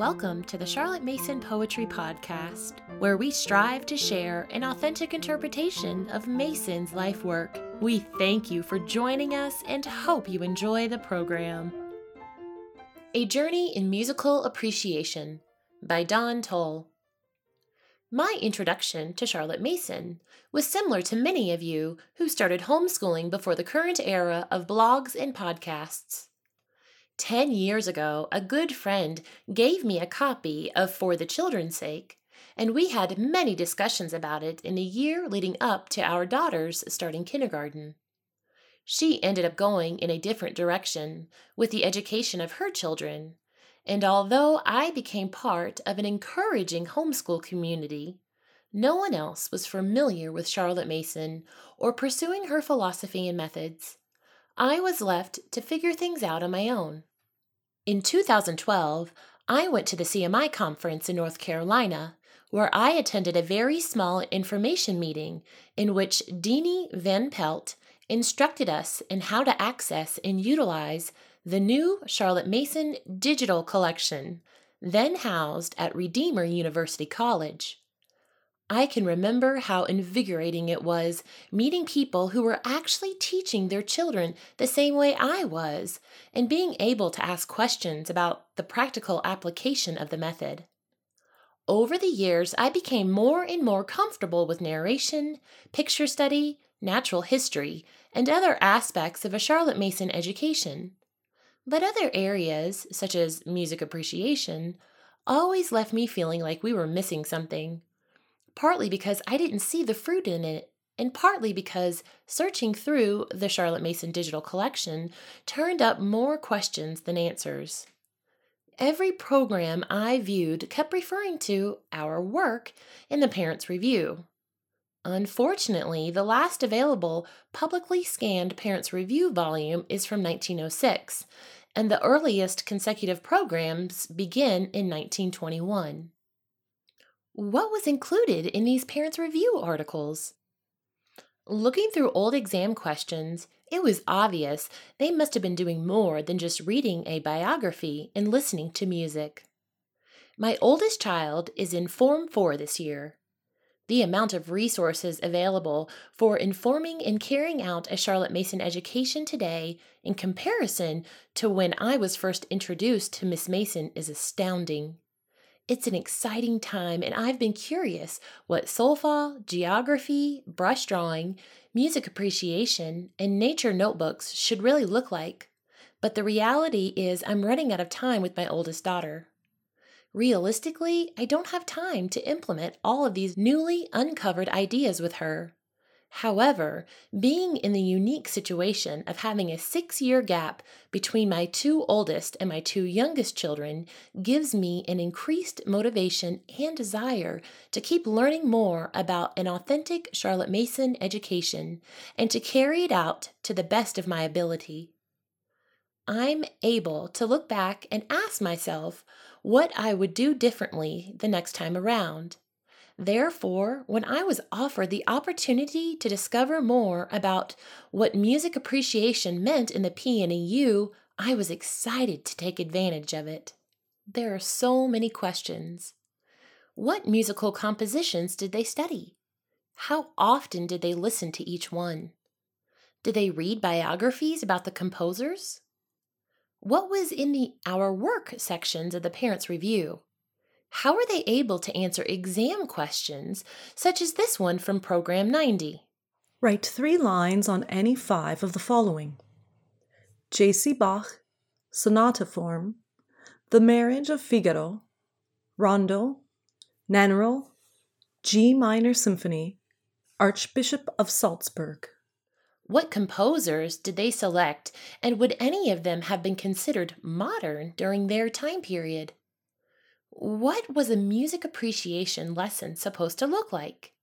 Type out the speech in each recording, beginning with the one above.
Welcome to the Charlotte Mason Poetry Podcast, where we strive to share an authentic interpretation of Mason's life work. We thank you for joining us and hope you enjoy the program. A Journey in Musical Appreciation by Dawn Toll. My introduction to Charlotte Mason was similar to many of you who started homeschooling before the current era of blogs and podcasts. Ten years ago, a good friend gave me a copy of For the Children's Sake, and we had many discussions about it in the year leading up to our daughter's starting kindergarten. She ended up going in a different direction with the education of her children, and although I became part of an encouraging homeschool community, no one else was familiar with Charlotte Mason or pursuing her philosophy and methods. I was left to figure things out on my own. In 2012, I went to the CMI conference in North Carolina, where I attended a very small information meeting in which Deani Van Pelt instructed us in how to access and utilize the new Charlotte Mason digital collection, then housed at Redeemer University College. I can remember how invigorating it was meeting people who were actually teaching their children the same way I was and being able to ask questions about the practical application of the method. Over the years, I became more and more comfortable with narration, picture study, natural history, and other aspects of a Charlotte Mason education. But other areas, such as music appreciation, always left me feeling like we were missing something partly because I didn't see the fruit in it, and partly because searching through the Charlotte Mason digital collection turned up more questions than answers. Every program I viewed kept referring to our work in the Parents' Review. Unfortunately, the last available publicly scanned Parents' Review volume is from 1906, and the earliest consecutive programs begin in 1921. What was included in these parents' review articles? Looking through old exam questions, it was obvious they must have been doing more than just reading a biography and listening to music. My oldest child is in Form 4 this year. The amount of resources available for informing and carrying out a Charlotte Mason education today in comparison to when I was first introduced to Miss Mason is astounding. It's an exciting time, and I've been curious what solfa, geography, brush drawing, music appreciation, and nature notebooks should really look like. But the reality is, I'm running out of time with my oldest daughter. Realistically, I don't have time to implement all of these newly uncovered ideas with her. However, being in the unique situation of having a six year gap between my two oldest and my two youngest children gives me an increased motivation and desire to keep learning more about an authentic Charlotte Mason education and to carry it out to the best of my ability. I'm able to look back and ask myself what I would do differently the next time around. Therefore, when I was offered the opportunity to discover more about what music appreciation meant in the PNEU, I was excited to take advantage of it. There are so many questions. What musical compositions did they study? How often did they listen to each one? Did they read biographies about the composers? What was in the Our Work sections of the Parents' Review? How are they able to answer exam questions such as this one from Program 90? Write three lines on any five of the following J.C. Bach, Sonata Form, The Marriage of Figaro, Rondo, Nannerl, G minor Symphony, Archbishop of Salzburg. What composers did they select, and would any of them have been considered modern during their time period? What was a music appreciation lesson supposed to look like?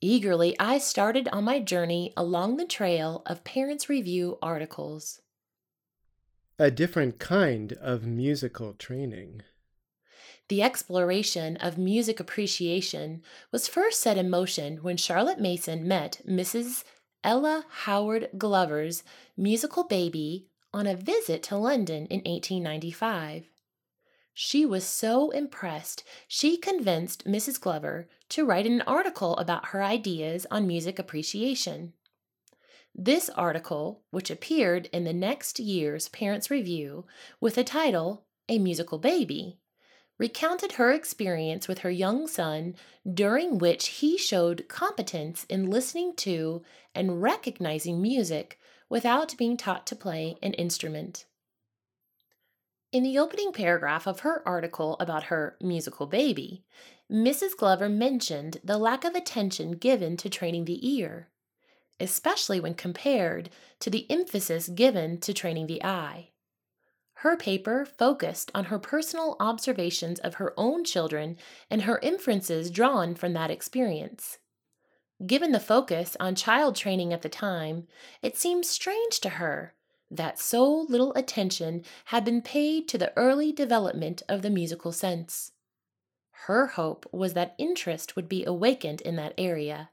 Eagerly, I started on my journey along the trail of Parents' Review articles. A different kind of musical training. The exploration of music appreciation was first set in motion when Charlotte Mason met Mrs. Ella Howard Glover's musical baby on a visit to London in 1895. She was so impressed, she convinced Mrs. Glover to write an article about her ideas on music appreciation. This article, which appeared in the next year's Parents' Review with the title A Musical Baby, recounted her experience with her young son, during which he showed competence in listening to and recognizing music without being taught to play an instrument. In the opening paragraph of her article about her musical baby, Mrs. Glover mentioned the lack of attention given to training the ear, especially when compared to the emphasis given to training the eye. Her paper focused on her personal observations of her own children and her inferences drawn from that experience. Given the focus on child training at the time, it seems strange to her that so little attention had been paid to the early development of the musical sense. Her hope was that interest would be awakened in that area.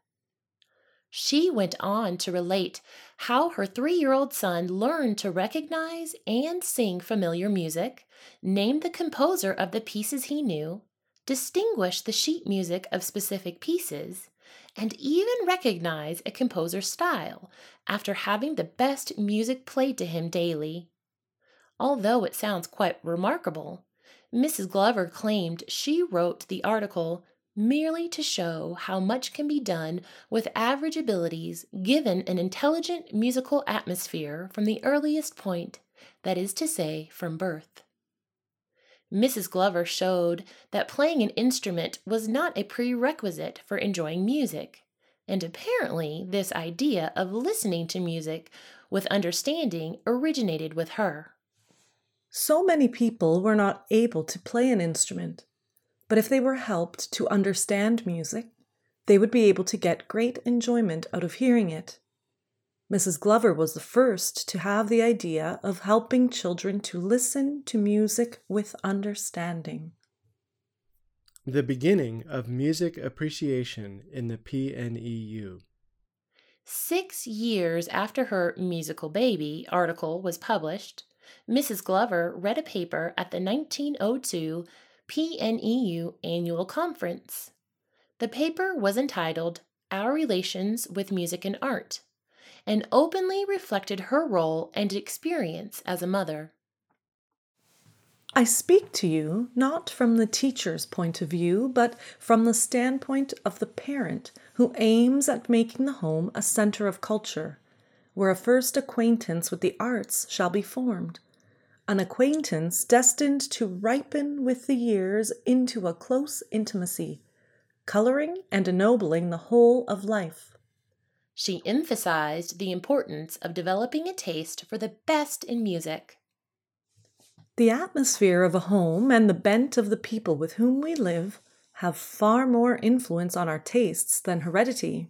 She went on to relate how her three year old son learned to recognize and sing familiar music, name the composer of the pieces he knew, distinguish the sheet music of specific pieces, and even recognize a composer's style after having the best music played to him daily. Although it sounds quite remarkable, Mrs. Glover claimed she wrote the article merely to show how much can be done with average abilities given an intelligent musical atmosphere from the earliest point, that is to say, from birth. Mrs. Glover showed that playing an instrument was not a prerequisite for enjoying music, and apparently this idea of listening to music with understanding originated with her. So many people were not able to play an instrument, but if they were helped to understand music, they would be able to get great enjoyment out of hearing it. Mrs. Glover was the first to have the idea of helping children to listen to music with understanding. The beginning of music appreciation in the PNEU. Six years after her Musical Baby article was published, Mrs. Glover read a paper at the 1902 PNEU Annual Conference. The paper was entitled Our Relations with Music and Art and openly reflected her role and experience as a mother. I speak to you not from the teacher's point of view, but from the standpoint of the parent who aims at making the home a center of culture, where a first acquaintance with the arts shall be formed, an acquaintance destined to ripen with the years into a close intimacy, coloring and ennobling the whole of life. She emphasized the importance of developing a taste for the best in music. The atmosphere of a home and the bent of the people with whom we live have far more influence on our tastes than heredity.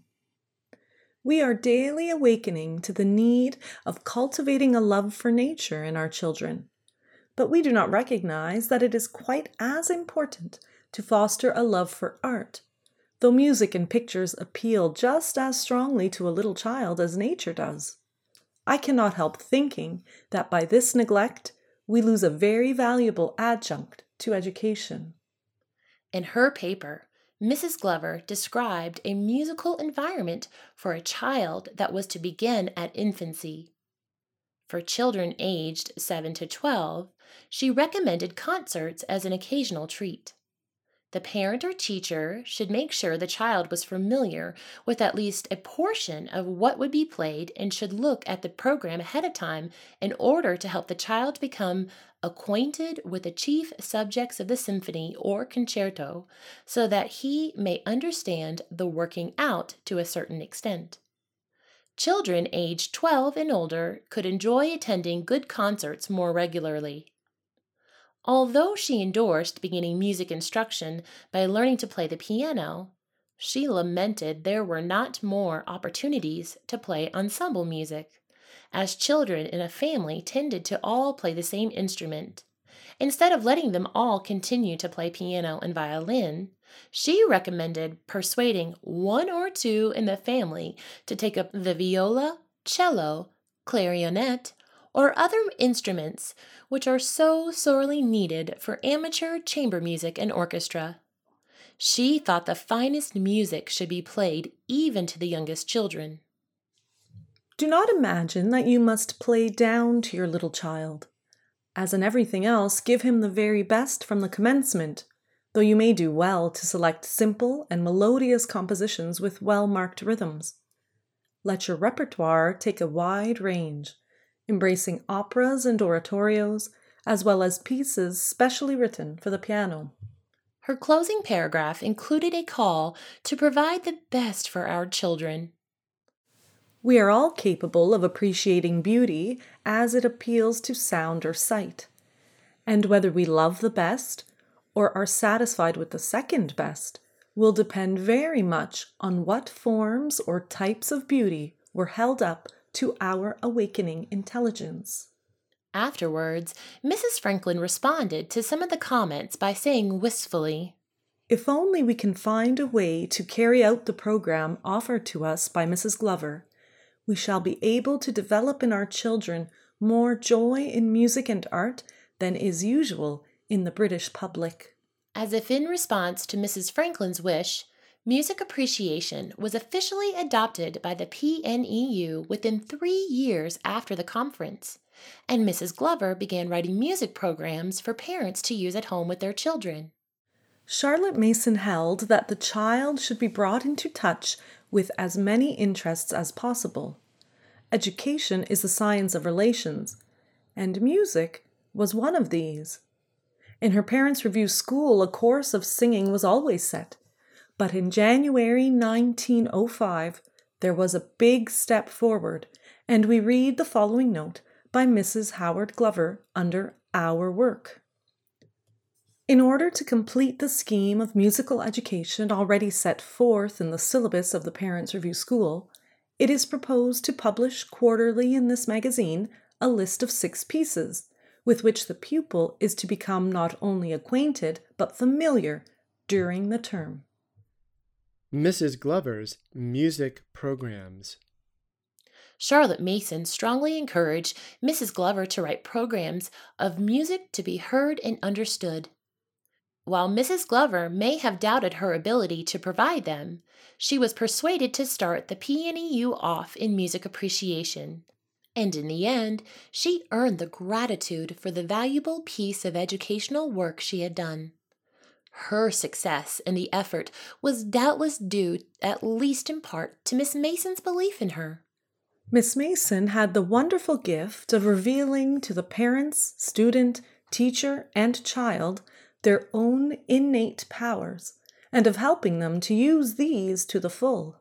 We are daily awakening to the need of cultivating a love for nature in our children, but we do not recognize that it is quite as important to foster a love for art though music and pictures appeal just as strongly to a little child as nature does. I cannot help thinking that by this neglect we lose a very valuable adjunct to education. In her paper, Mrs. Glover described a musical environment for a child that was to begin at infancy. For children aged 7 to 12, she recommended concerts as an occasional treat. The parent or teacher should make sure the child was familiar with at least a portion of what would be played and should look at the program ahead of time in order to help the child become acquainted with the chief subjects of the symphony or concerto so that he may understand the working out to a certain extent. Children aged 12 and older could enjoy attending good concerts more regularly. Although she endorsed beginning music instruction by learning to play the piano, she lamented there were not more opportunities to play ensemble music, as children in a family tended to all play the same instrument. Instead of letting them all continue to play piano and violin, she recommended persuading one or two in the family to take up the viola, cello, clarionet, or other instruments which are so sorely needed for amateur chamber music and orchestra. She thought the finest music should be played even to the youngest children. Do not imagine that you must play down to your little child. As in everything else, give him the very best from the commencement, though you may do well to select simple and melodious compositions with well marked rhythms. Let your repertoire take a wide range, embracing operas and oratorios, as well as pieces specially written for the piano. Her closing paragraph included a call to provide the best for our children. We are all capable of appreciating beauty as it appeals to sound or sight. And whether we love the best or are satisfied with the second best will depend very much on what forms or types of beauty were held up to our awakening intelligence. Afterwards, Mrs. Franklin responded to some of the comments by saying wistfully, If only we can find a way to carry out the program offered to us by Mrs. Glover, we shall be able to develop in our children more joy in music and art than is usual in the British public. As if in response to Mrs. Franklin's wish, music appreciation was officially adopted by the PNEU within three years after the conference, and Mrs. Glover began writing music programs for parents to use at home with their children. Charlotte Mason held that the child should be brought into touch with as many interests as possible. Education is the science of relations, and music was one of these. In her Parents' Review School, a course of singing was always set, but in January 1905, there was a big step forward, and we read the following note by Mrs. Howard Glover under Our Work. In order to complete the scheme of musical education already set forth in the syllabus of the Parents' Review School, it is proposed to publish quarterly in this magazine a list of six pieces, with which the pupil is to become not only acquainted but familiar during the term. Mrs. Glover's music programs. Charlotte Mason strongly encouraged Mrs. Glover to write programs of music to be heard and understood. While Mrs. Glover may have doubted her ability to provide them, she was persuaded to start the PNEU off in music appreciation. And in the end, she earned the gratitude for the valuable piece of educational work she had done. Her success in the effort was doubtless due, at least in part, to Miss Mason's belief in her. Miss Mason had the wonderful gift of revealing to the parents, student, teacher, and child their own innate powers and of helping them to use these to the full.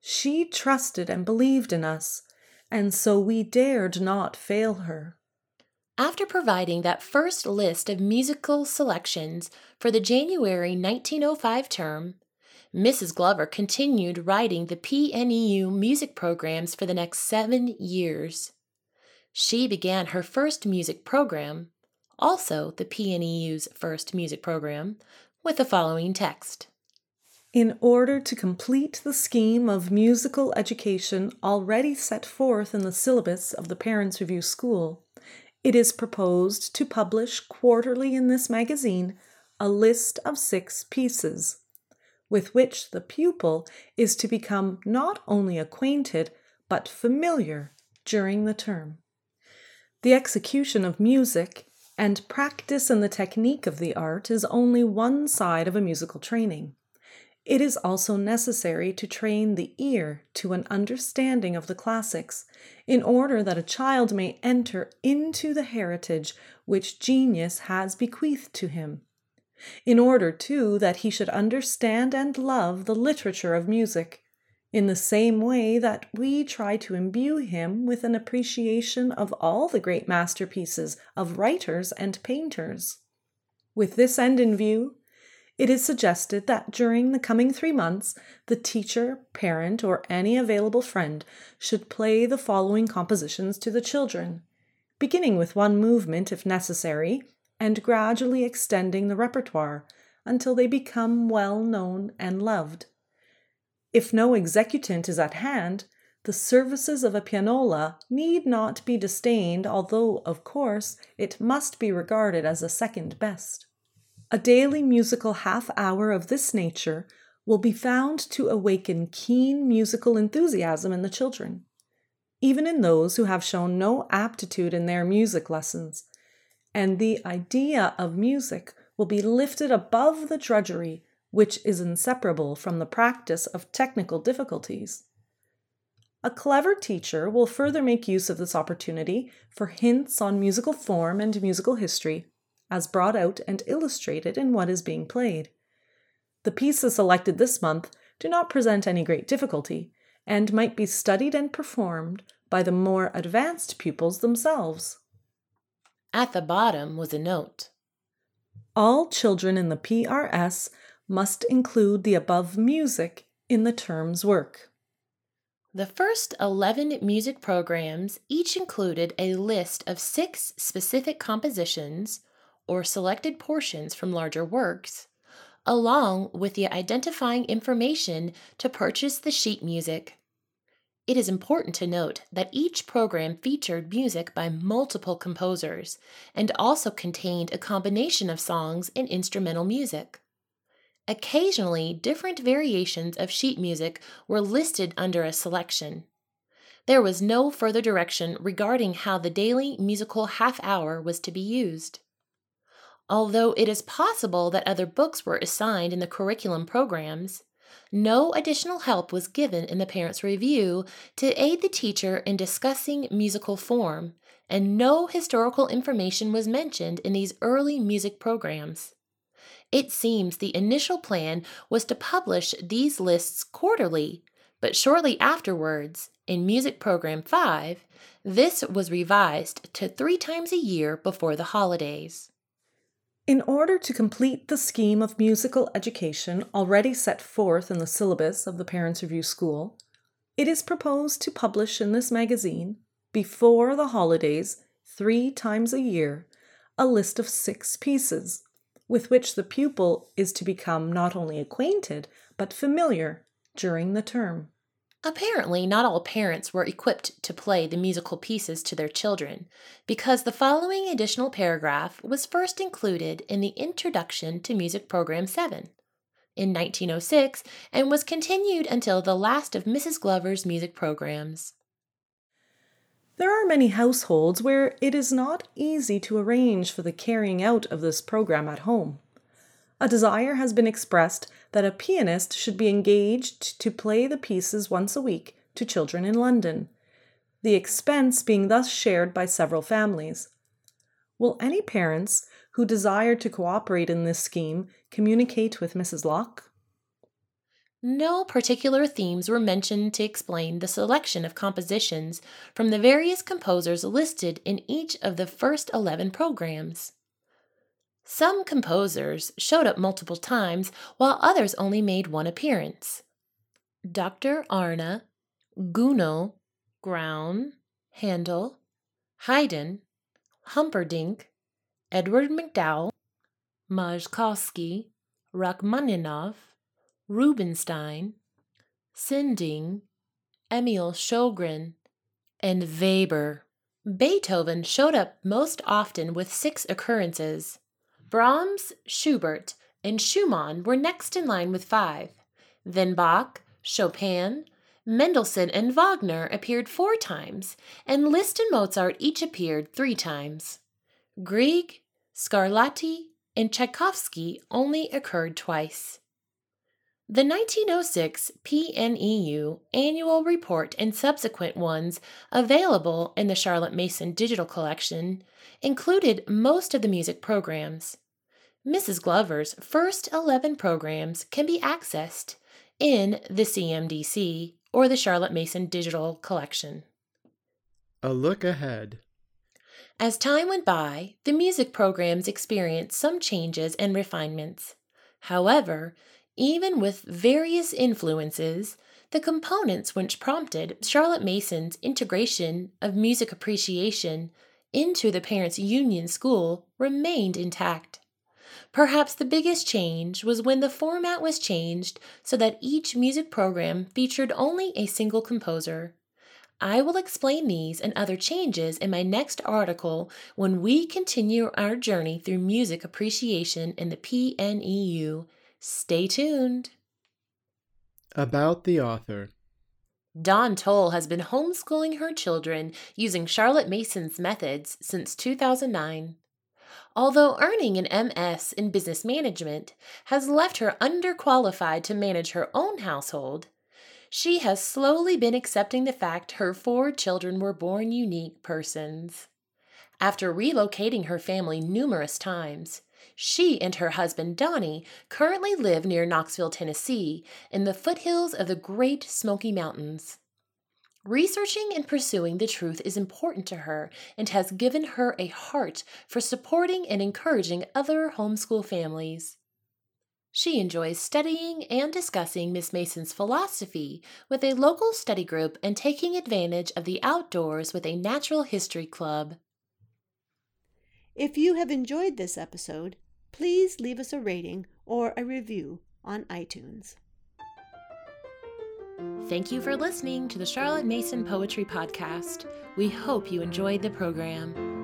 She trusted and believed in us, and so we dared not fail her. After providing that first list of musical selections for the January 1905 term, Mrs. Glover continued writing the PNEU music programs for the next seven years. She began her first music program, also the PNEU's first music program, with the following text. In order to complete the scheme of musical education already set forth in the syllabus of the Parents' Review School, it is proposed to publish quarterly in this magazine a list of six pieces, with which the pupil is to become not only acquainted but familiar during the term. The execution of music and practice in the technique of the art is only one side of a musical training. It is also necessary to train the ear to an understanding of the classics in order that a child may enter into the heritage which genius has bequeathed to him. In order, too, that he should understand and love the literature of music, in the same way that we try to imbue him with an appreciation of all the great masterpieces of writers and painters. With this end in view, it is suggested that during the coming three months, the teacher, parent, or any available friend should play the following compositions to the children, beginning with one movement if necessary, and gradually extending the repertoire until they become well known and loved. If no executant is at hand, the services of a pianola need not be disdained, although, of course, it must be regarded as a second best. A daily musical half hour of this nature will be found to awaken keen musical enthusiasm in the children, even in those who have shown no aptitude in their music lessons, and the idea of music will be lifted above the drudgery which is inseparable from the practice of technical difficulties. A clever teacher will further make use of this opportunity for hints on musical form and musical history, as brought out and illustrated in what is being played. The pieces selected this month do not present any great difficulty, and might be studied and performed by the more advanced pupils themselves. At the bottom was a note. All children in the PRS must include the above music in the term's work. The first 11 music programs each included a list of six specific compositions or selected portions from larger works along with the identifying information to purchase the sheet music. It is important to note that each program featured music by multiple composers and also contained a combination of songs and instrumental music. Occasionally, different variations of sheet music were listed under a selection. There was no further direction regarding how the daily musical half hour was to be used. Although it is possible that other books were assigned in the curriculum programs, no additional help was given in the parent's review to aid the teacher in discussing musical form, and no historical information was mentioned in these early music programs. It seems the initial plan was to publish these lists quarterly, but shortly afterwards, in Music Program 5, this was revised to three times a year before the holidays. In order to complete the scheme of musical education already set forth in the syllabus of the Parents Review School, it is proposed to publish in this magazine, before the holidays, three times a year, a list of six pieces, with which the pupil is to become not only acquainted, but familiar during the term. Apparently, not all parents were equipped to play the musical pieces to their children, because the following additional paragraph was first included in the Introduction to Music Program 7 in 1906 and was continued until the last of Mrs. Glover's music programs. There are many households where it is not easy to arrange for the carrying out of this program at home a desire has been expressed that a pianist should be engaged to play the pieces once a week to children in London, the expense being thus shared by several families. Will any parents who desire to cooperate in this scheme communicate with Mrs. Locke? No particular themes were mentioned to explain the selection of compositions from the various composers listed in each of the first 11 programs. Some composers showed up multiple times, while others only made one appearance. Dr. Arne, Gounod, Graun, Handel, Haydn, Humperdinck, Edward MacDowell, Moszkowski, Rachmaninoff, Rubinstein, Sinding, Emil Sjögren, and Weber. Beethoven showed up most often with six occurrences. Brahms, Schubert, and Schumann were next in line with five. Then Bach, Chopin, Mendelssohn, and Wagner appeared four times, and Liszt and Mozart each appeared three times. Grieg, Scarlatti, and Tchaikovsky only occurred twice. The 1906 PNEU annual report and subsequent ones available in the Charlotte Mason Digital Collection included most of the music programs. Mrs. Glover's first 11 programs can be accessed in the CMDC or the Charlotte Mason Digital Collection. A look ahead. As time went by, the music programs experienced some changes and refinements. However, even with various influences, the components which prompted Charlotte Mason's integration of music appreciation into the Parents Union School remained intact. Perhaps the biggest change was when the format was changed so that each music program featured only a single composer. I will explain these and other changes in my next article when we continue our journey through music appreciation in the PNEU. Stay tuned. About the author. Dawn Toll has been homeschooling her children using Charlotte Mason's methods since 2009. Although earning an MS in business management has left her underqualified to manage her own household, she has slowly been accepting the fact her four children were born unique persons. After relocating her family numerous times, she and her husband Donnie currently live near Knoxville, Tennessee, in the foothills of the Great Smoky Mountains. Researching and pursuing the truth is important to her and has given her a heart for supporting and encouraging other homeschool families. She enjoys studying and discussing Miss Mason's philosophy with a local study group and taking advantage of the outdoors with a natural history club. If you have enjoyed this episode, please leave us a rating or a review on iTunes. Thank you for listening to the Charlotte Mason Poetry Podcast. We hope you enjoyed the program.